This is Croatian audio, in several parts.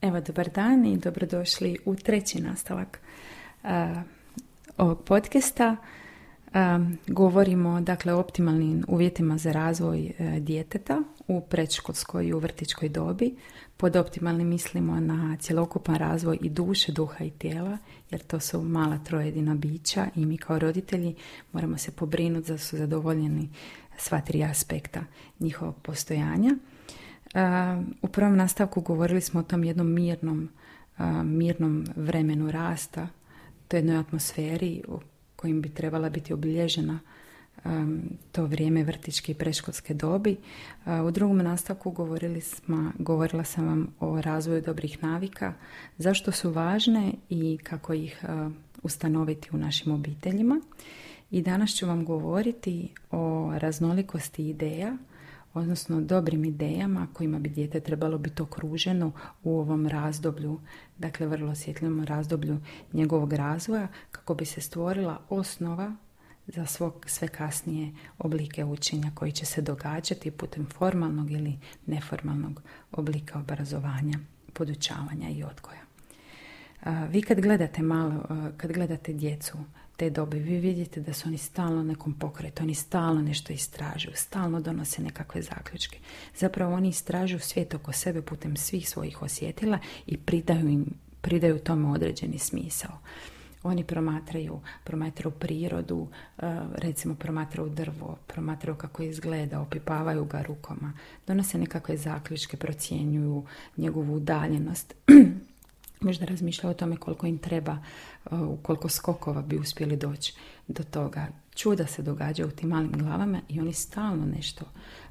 Evo, dobar dan i dobrodošli u treći nastavak uh, ovog podcasta. Um, govorimo dakle o optimalnim uvjetima za razvoj uh, djeteta u predškolskoj i u vrtičkoj dobi. Pod optimalnim mislimo na cjelokupan razvoj i duše, duha i tijela, jer to su mala trojedina bića i mi kao roditelji moramo se pobrinuti da su zadovoljeni sva tri aspekta njihovog postojanja. U prvom nastavku govorili smo o tom jednom mirnom, mirnom vremenu rasta, toj jednoj atmosferi u kojim bi trebala biti obilježena to vrijeme vrtičke i preškolske dobi. U drugom nastavku govorili smo, govorila sam vam o razvoju dobrih navika, zašto su važne i kako ih ustanoviti u našim obiteljima. I danas ću vam govoriti o raznolikosti ideja, odnosno dobrim idejama kojima bi dijete trebalo biti okruženo u ovom razdoblju, dakle vrlo osjetljivom razdoblju njegovog razvoja, kako bi se stvorila osnova za svog, sve kasnije oblike učenja koji će se događati putem formalnog ili neformalnog oblika obrazovanja, podučavanja i odgoja. Vi kad gledate malo, kad gledate djecu te dobe, vi vidite da su oni stalno nekom pokretu, oni stalno nešto istražuju, stalno donose nekakve zaključke. Zapravo oni istražuju svijet oko sebe putem svih svojih osjetila i pridaju, im, pridaju tome određeni smisao. Oni promatraju, promatraju prirodu, eh, recimo promatraju drvo, promatraju kako izgleda, opipavaju ga rukama, donose nekakve zaključke, procjenjuju njegovu udaljenost. možda razmišljaju o tome koliko im treba, uh, u koliko skokova bi uspjeli doći do toga. Čuda se događa u tim malim glavama i oni stalno nešto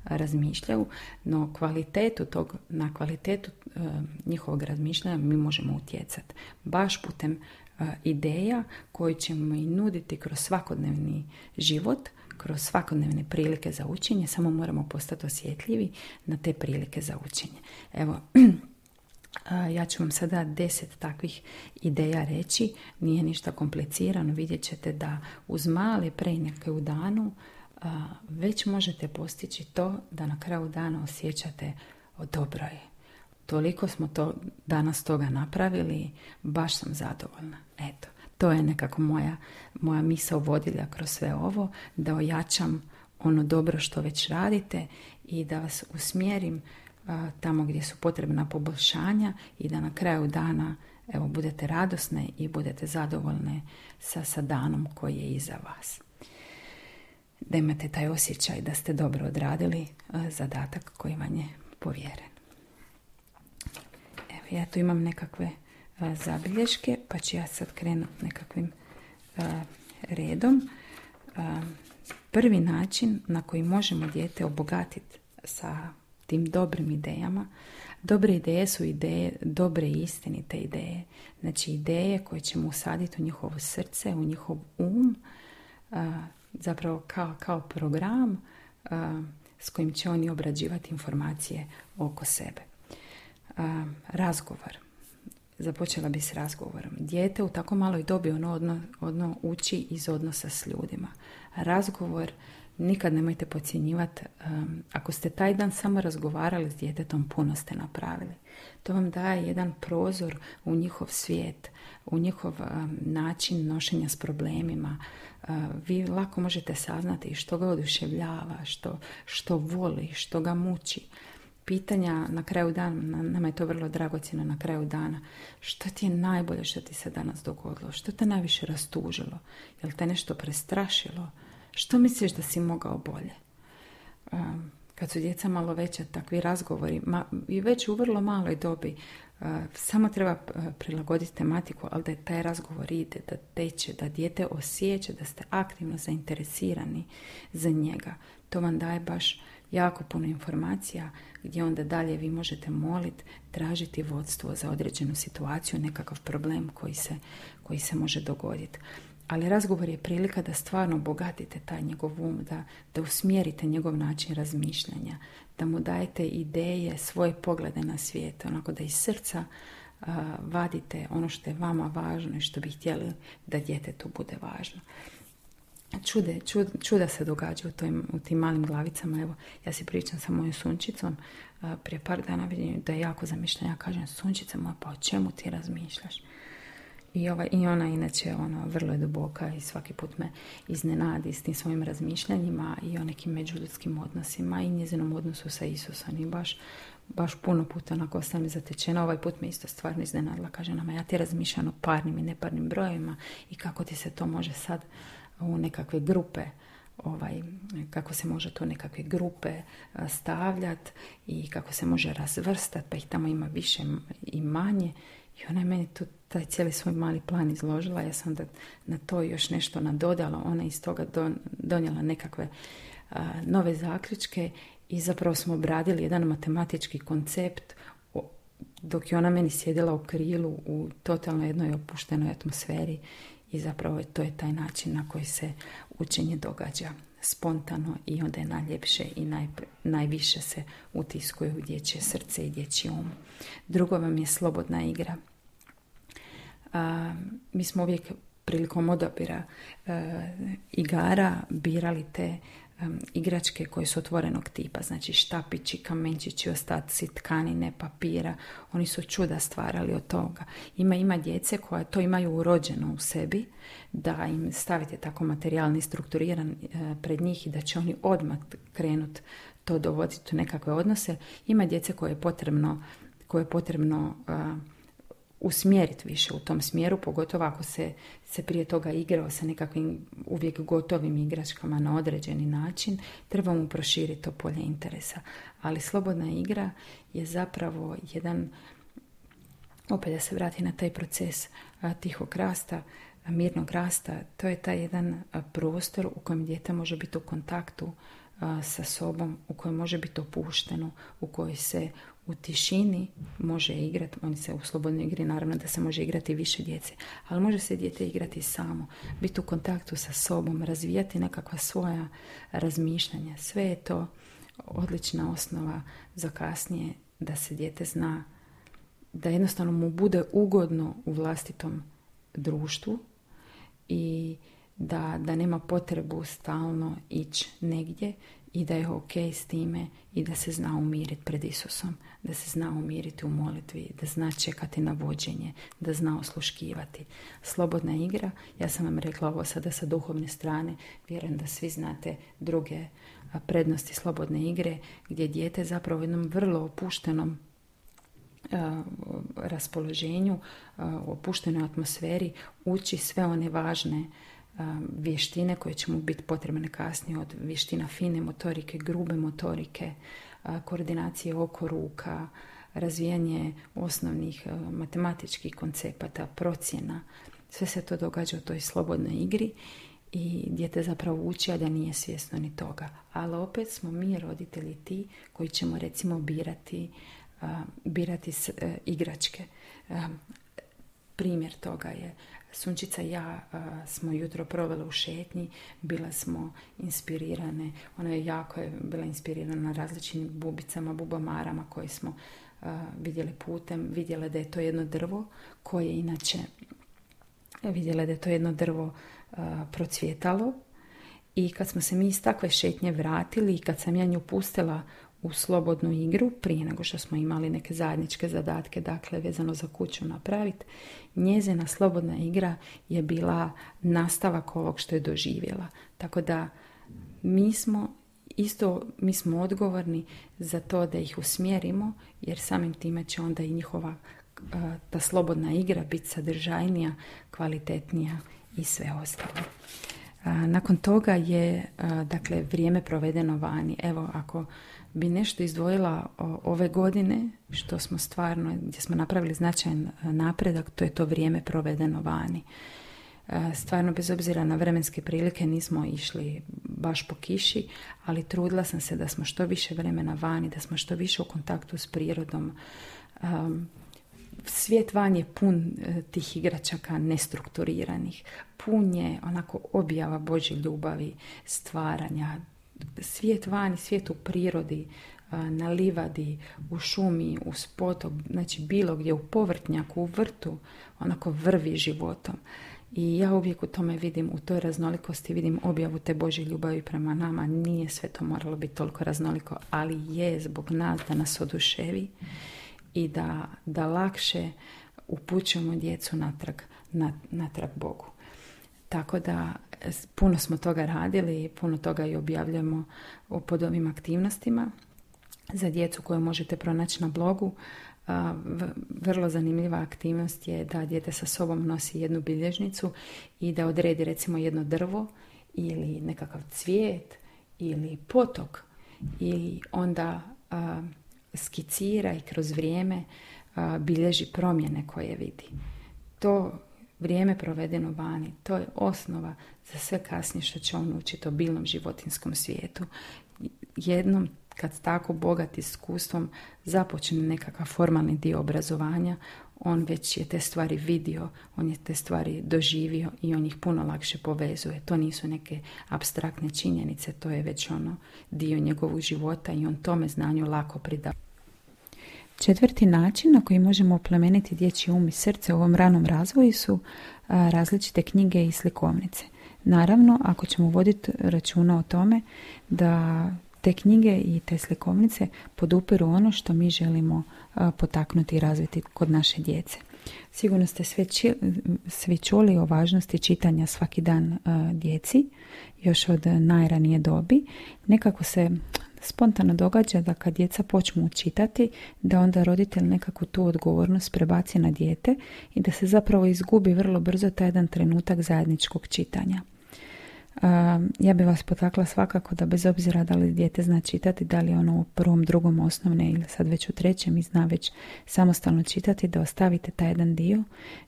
razmišljaju, no kvalitetu tog, na kvalitetu uh, njihovog razmišljanja mi možemo utjecati. Baš putem uh, ideja koje ćemo i nuditi kroz svakodnevni život, kroz svakodnevne prilike za učenje, samo moramo postati osjetljivi na te prilike za učenje. Evo, Ja ću vam sada deset takvih ideja reći, nije ništa komplicirano, vidjet ćete da uz male preinake u danu već možete postići to da na kraju dana osjećate dobro je. Toliko smo to danas toga napravili, baš sam zadovoljna. Eto, to je nekako moja, moja misao vodilja kroz sve ovo, da ojačam ono dobro što već radite i da vas usmjerim tamo gdje su potrebna poboljšanja i da na kraju dana evo, budete radosne i budete zadovoljne sa, sa danom koji je iza vas. Da imate taj osjećaj da ste dobro odradili zadatak koji vam je povjeren. Evo, ja tu imam nekakve zabilješke, pa ću ja sad krenuti nekakvim redom. Prvi način na koji možemo dijete obogatiti sa tim dobrim idejama. Dobre ideje su ideje, dobre istinite ideje. Znači ideje koje ćemo usaditi u njihovo srce, u njihov um, zapravo kao, kao program s kojim će oni obrađivati informacije oko sebe. razgovor. Započela bi s razgovorom. Dijete u tako maloj dobi ono odno uči iz odnosa s ljudima. Razgovor nikad nemojte podcjenjivati. ako ste taj dan samo razgovarali s djetetom, puno ste napravili. To vam daje jedan prozor u njihov svijet, u njihov način nošenja s problemima. vi lako možete saznati što ga oduševljava, što, što voli, što ga muči. Pitanja na kraju dana, nama je to vrlo dragocjeno na kraju dana. Što ti je najbolje što ti se danas dogodilo? Što te najviše rastužilo? Jel te nešto prestrašilo? Što misliš da si mogao bolje? Kad su djeca malo veća, takvi razgovori, ma, i već u vrlo maloj dobi, samo treba prilagoditi tematiku, ali da taj razgovor ide, da teče, da dijete osjeća da ste aktivno zainteresirani za njega. To vam daje baš jako puno informacija gdje onda dalje vi možete moliti, tražiti vodstvo za određenu situaciju, nekakav problem koji se, koji se može dogoditi ali razgovor je prilika da stvarno obogatite taj njegov um, da, da usmjerite njegov način razmišljanja, da mu dajete ideje, svoje poglede na svijet, onako da iz srca vadite ono što je vama važno i što bi htjeli da djetetu bude važno. čude, čuda se događa u, tim, u tim malim glavicama. Evo, ja si pričam sa mojom sunčicom, prije par dana vidim da je jako zamišljena. Ja kažem, sunčica moja, pa o čemu ti razmišljaš? I, ova, I ona inače ono, vrlo je duboka i svaki put me iznenadi s tim svojim razmišljanjima i o nekim međuljudskim odnosima i njezinom odnosu sa Isusom. I baš, baš puno puta onako ostane zatečena. Ovaj put me isto stvarno iznenadila. Kaže nama, ja ti razmišljam o parnim i neparnim brojevima i kako ti se to može sad u nekakve grupe ovaj, kako se može to nekakve grupe stavljati i kako se može razvrstati, pa ih tamo ima više i manje. I ona je meni tu taj cijeli svoj mali plan izložila. Ja sam da na to još nešto nadodala. Ona iz toga donijela nekakve nove zaključke i zapravo smo obradili jedan matematički koncept dok je ona meni sjedila u krilu u totalno jednoj opuštenoj atmosferi i zapravo to je taj način na koji se učenje događa spontano i onda je najljepše i naj, najviše se utiskuje u dječje srce i dječji um. Drugo vam je slobodna igra. A, mi smo uvijek prilikom odabira e, igara birali te igračke koje su otvorenog tipa, znači štapići, kamenčići, ostaci tkanine, papira, oni su čuda stvarali od toga. Ima ima djece koja to imaju urođeno u sebi, da im stavite tako materijalni strukturiran e, pred njih i da će oni odmah krenut to dovoditi u nekakve odnose. Ima djece koje je potrebno, koje je potrebno usmjeriti više u tom smjeru, pogotovo ako se, se prije toga igrao sa nekakvim uvijek gotovim igračkama na određeni način, treba mu proširiti to polje interesa. Ali slobodna igra je zapravo jedan, opet da se vrati na taj proces tihog rasta, mirnog rasta, to je taj jedan prostor u kojem dijete može biti u kontaktu sa sobom, u kojem može biti opušteno, u kojoj se u tišini može igrati, oni se u slobodnoj igri naravno da se može igrati više djece, ali može se dijete igrati samo, biti u kontaktu sa sobom, razvijati nekakva svoja razmišljanja. Sve je to odlična osnova za kasnije da se dijete zna da jednostavno mu bude ugodno u vlastitom društvu i da, da nema potrebu stalno ići negdje i da je ok s time i da se zna umiriti pred Isusom, da se zna umiriti u molitvi, da zna čekati na vođenje, da zna osluškivati. Slobodna igra, ja sam vam rekla ovo sada sa duhovne strane, vjerujem da svi znate druge prednosti slobodne igre, gdje dijete zapravo u jednom vrlo opuštenom raspoloženju, u opuštenoj atmosferi uči sve one važne vještine koje će mu biti potrebne kasnije od vještina fine motorike, grube motorike, koordinacije oko ruka, razvijanje osnovnih matematičkih koncepata, procjena. Sve se to događa u toj slobodnoj igri i dijete zapravo uči, a da nije svjesno ni toga. Ali opet smo mi roditelji ti koji ćemo recimo birati, birati e, igračke. Primjer toga je Sunčica i ja smo jutro provele u šetnji, bila smo inspirirane, ona je jako je bila inspirirana na različitim bubicama, bubamarama koje smo vidjeli putem, vidjela da je to jedno drvo koje inače vidjela da je to jedno drvo procvjetalo i kad smo se mi iz takve šetnje vratili i kad sam ja nju pustila u slobodnu igru prije nego što smo imali neke zajedničke zadatke, dakle vezano za kuću napraviti. Njezina slobodna igra je bila nastavak ovog što je doživjela. Tako da mi smo isto mi smo odgovorni za to da ih usmjerimo jer samim time će onda i njihova ta slobodna igra biti sadržajnija, kvalitetnija i sve ostalo. Nakon toga je dakle vrijeme provedeno vani. Evo ako bi nešto izdvojila ove godine, što smo stvarno, gdje smo napravili značajan e, napredak, to je to vrijeme provedeno vani. E, stvarno, bez obzira na vremenske prilike, nismo išli baš po kiši, ali trudila sam se da smo što više vremena vani, da smo što više u kontaktu s prirodom. Svijet van je pun e, tih igračaka nestrukturiranih. Pun je onako objava Božje ljubavi, stvaranja, svijet vani, svijet u prirodi, na livadi, u šumi, u spotok, znači bilo gdje u povrtnjaku, u vrtu, onako vrvi životom. I ja uvijek u tome vidim, u toj raznolikosti vidim objavu te Božje ljubavi prema nama. Nije sve to moralo biti toliko raznoliko, ali je zbog nas da nas oduševi i da, da lakše upućujemo djecu natrag, natrag Bogu. Tako da puno smo toga radili i puno toga i objavljamo pod ovim aktivnostima za djecu koje možete pronaći na blogu. Vrlo zanimljiva aktivnost je da dijete sa sobom nosi jednu bilježnicu i da odredi recimo jedno drvo ili nekakav cvijet ili potok i onda skicira i kroz vrijeme bilježi promjene koje vidi. To vrijeme provedeno vani, to je osnova za sve kasnije što će on učiti o bilnom životinskom svijetu. Jednom kad tako bogat iskustvom započne nekakav formalni dio obrazovanja, on već je te stvari vidio, on je te stvari doživio i on ih puno lakše povezuje. To nisu neke abstraktne činjenice, to je već ono dio njegovog života i on tome znanju lako prida. Četvrti način na koji možemo oplemeniti dječji um i srce u ovom ranom razvoju su različite knjige i slikovnice. Naravno, ako ćemo voditi računa o tome da te knjige i te slikovnice podupiru ono što mi želimo potaknuti i razviti kod naše djece. Sigurno ste svi čuli o važnosti čitanja svaki dan djeci, još od najranije dobi. Nekako se spontano događa da kad djeca počnu čitati, da onda roditelj nekako tu odgovornost prebaci na dijete i da se zapravo izgubi vrlo brzo taj jedan trenutak zajedničkog čitanja ja bi vas potakla svakako da bez obzira da li dijete zna čitati, da li ono u prvom, drugom osnovne ili sad već u trećem i zna već samostalno čitati, da ostavite taj jedan dio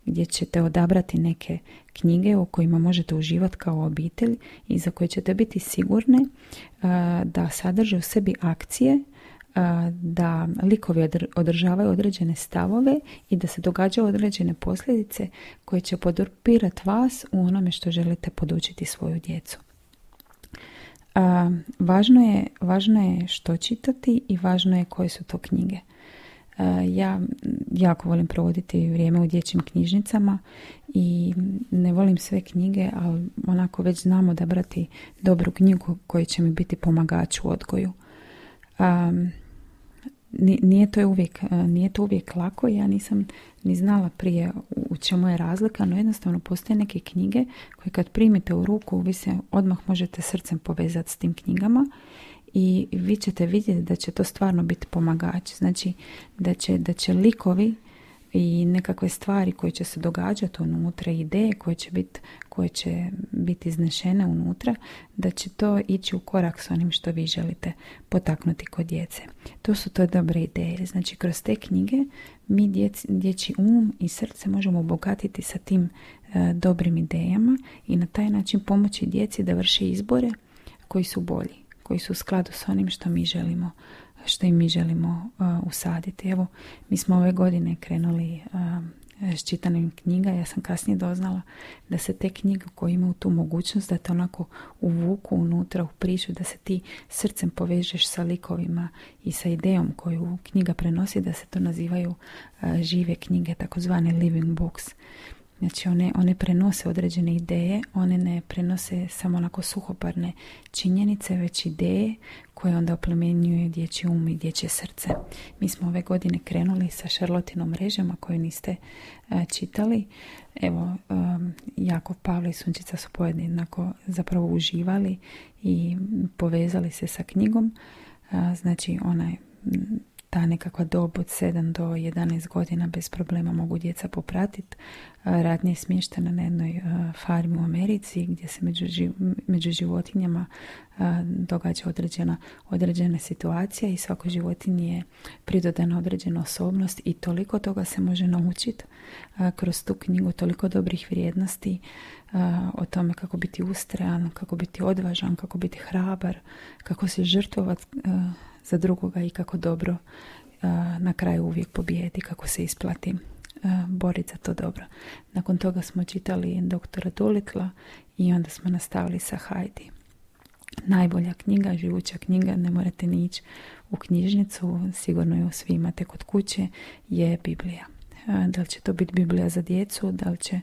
gdje ćete odabrati neke knjige u kojima možete uživati kao obitelj i za koje ćete biti sigurni da sadrže u sebi akcije da likovi održavaju određene stavove i da se događaju određene posljedice koje će podurpirati vas u onome što želite podučiti svoju djecu. Važno je, važno je što čitati i važno je koje su to knjige. Ja jako volim provoditi vrijeme u dječjim knjižnicama i ne volim sve knjige, ali onako već znamo da brati dobru knjigu koja će mi biti pomagač u odgoju. Um, nije to uvijek, e, nije to uvijek lako, ja nisam ni znala prije u čemu je razlika, no jednostavno postoje neke knjige koje kad primite u ruku vi se odmah možete srcem povezati s tim knjigama i vi ćete vidjeti da će to stvarno biti pomagač. Znači da će, da će likovi i nekakve stvari koje će se događati unutra, ideje koje će biti koje će biti iznešene unutra, da će to ići u korak s onim što vi želite potaknuti kod djece. To su to dobre ideje. Znači, kroz te knjige mi djeci, dječji um i srce možemo obogatiti sa tim e, dobrim idejama i na taj način pomoći djeci da vrše izbore koji su bolji, koji su u skladu s onim što mi želimo što im mi želimo uh, usaditi. Evo, mi smo ove godine krenuli uh, s čitanjem knjiga. Ja sam kasnije doznala da se te knjige koje imaju tu mogućnost da te onako uvuku unutra u priču, da se ti srcem povežeš sa likovima i sa idejom koju knjiga prenosi, da se to nazivaju uh, žive knjige, takozvane living books. Znači one, one prenose određene ideje, one ne prenose samo onako suhoparne činjenice, već ideje koje onda oplemenjuju dječji um i dječje srce. Mi smo ove godine krenuli sa Šarlotinom mrežama koje niste e, čitali. Evo, um, Jakov Pavle i Sunčica su pojedinako zapravo uživali i povezali se sa knjigom. znači, ona je ta nekakva dob od 7 do 11 godina bez problema mogu djeca popratiti. Radnje je smještena na jednoj farmi u Americi gdje se među, među životinjama događa određena, određena situacija i svako životinje je pridodana određena osobnost i toliko toga se može naučiti kroz tu knjigu, toliko dobrih vrijednosti o tome kako biti ustrajan, kako biti odvažan, kako biti hrabar, kako se žrtvovati za drugoga i kako dobro na kraju uvijek pobijeti, kako se isplati boriti za to dobro. Nakon toga smo čitali doktora Dolitla i onda smo nastavili sa Hajdi. Najbolja knjiga, živuća knjiga, ne morate ni ići u knjižnicu, sigurno ju svi imate kod kuće, je Biblija. Da li će to biti Biblija za djecu, da li će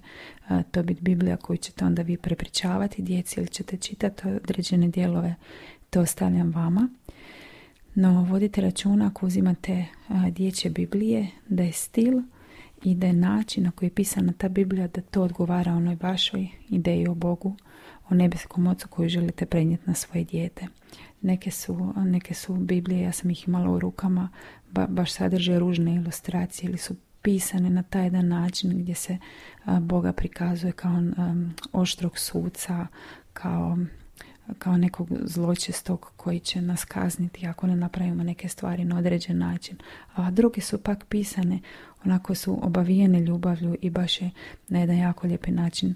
to biti Biblija koju ćete onda vi prepričavati djeci ili ćete čitati određene dijelove, to ostavljam vama. No, vodite računa ako uzimate dječje Biblije, da je stil i da je način na koji je pisana ta Biblija, da to odgovara onoj vašoj ideji o Bogu, o nebeskom ocu koju želite prenijeti na svoje dijete. Neke su, neke su Biblije, ja sam ih imala u rukama, baš sadrže ružne ilustracije ili su pisane na taj jedan način gdje se Boga prikazuje kao um, oštrog suca, kao kao nekog zločestog koji će nas kazniti ako ne napravimo neke stvari na određen način. A druge su pak pisane, onako su obavijene ljubavlju i baš je na jedan jako lijepi način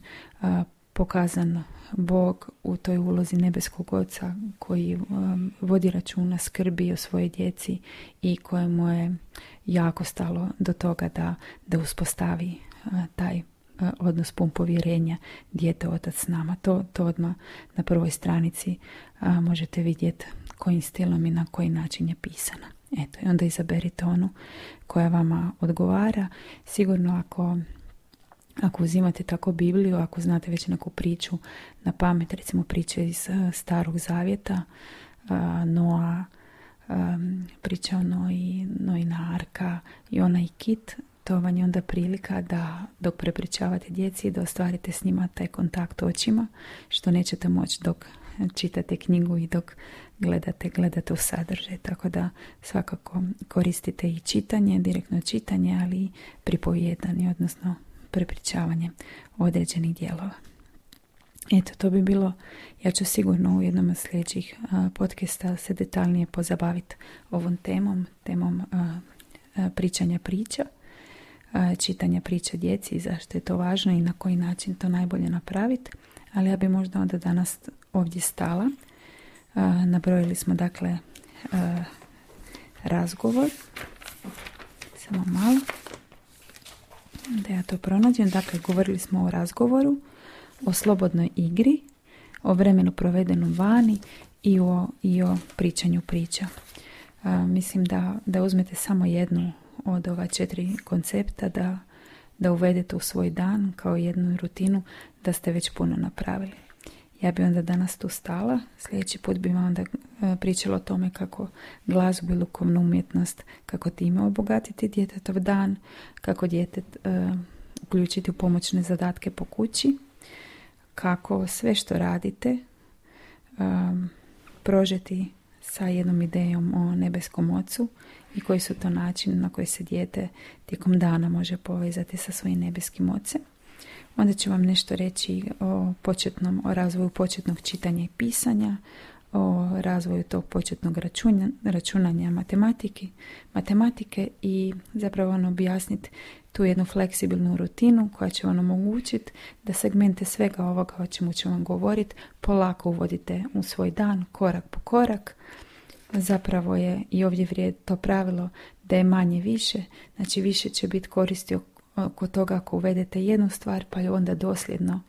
pokazan Bog u toj ulozi nebeskog oca koji um, vodi računa, skrbi o svojoj djeci i kojemu je jako stalo do toga da, da uspostavi taj odnos pun povjerenja dijete otac s nama. To, to odmah na prvoj stranici možete vidjeti kojim stilom i na koji način je pisana. Eto, i onda izaberite onu koja vama odgovara. Sigurno ako ako uzimate tako Bibliju, ako znate već neku priču na pamet, recimo priče iz Starog Zavjeta, Noa, priča o Noji, Nojina Arka i ona i Kit, to vam je onda prilika da dok prepričavate djeci da ostvarite s njima taj kontakt očima što nećete moći dok čitate knjigu i dok gledate, gledate u sadržaj. Tako da svakako koristite i čitanje, direktno čitanje, ali pripovjedanje, odnosno prepričavanje određenih dijelova. Eto, to bi bilo, ja ću sigurno u jednom od sljedećih podcasta se detaljnije pozabaviti ovom temom, temom pričanja priča čitanja priče djeci i zašto je to važno i na koji način to najbolje napraviti. Ali ja bi možda onda danas ovdje stala. Nabrojili smo dakle razgovor. Samo malo. Da ja to pronađem. Dakle, govorili smo o razgovoru, o slobodnoj igri, o vremenu provedenom vani i o, i o pričanju priča. mislim da, da uzmete samo jednu od ova četiri koncepta da, da uvedete u svoj dan kao jednu rutinu da ste već puno napravili. Ja bi onda danas tu stala, sljedeći put bi vam onda e, pričala o tome kako glazbu i lukovnu umjetnost, kako time obogatiti djetetov dan, kako djetet uh, uključiti u pomoćne zadatke po kući, kako sve što radite um, prožeti sa jednom idejom o nebeskom ocu i koji su to načini na koji se dijete tijekom dana može povezati sa svojim nebeskim ocem. Onda ću vam nešto reći o početnom, o razvoju početnog čitanja i pisanja, o razvoju tog početnog računa, računanja matematike, matematike i zapravo vam objasniti tu jednu fleksibilnu rutinu koja će vam omogućiti da segmente svega ovoga o čemu ću vam govoriti polako uvodite u svoj dan, korak po korak, zapravo je i ovdje vrijedi to pravilo da je manje više, znači više će biti koristi oko toga ako uvedete jednu stvar pa je onda dosljedno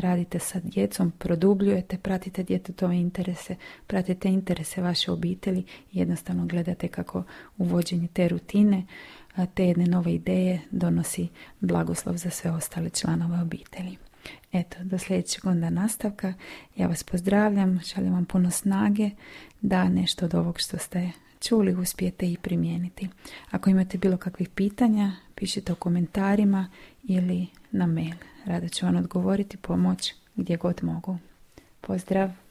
radite sa djecom, produbljujete, pratite djetetove interese, pratite interese vaše obitelji i jednostavno gledate kako uvođenje te rutine, te jedne nove ideje donosi blagoslov za sve ostale članove obitelji. Eto, do sljedećeg onda nastavka. Ja vas pozdravljam, šaljem vam puno snage da nešto od ovog što ste čuli uspijete i primijeniti. Ako imate bilo kakvih pitanja, pišite u komentarima ili na mail. Rada ću vam odgovoriti, pomoć gdje god mogu. Pozdrav!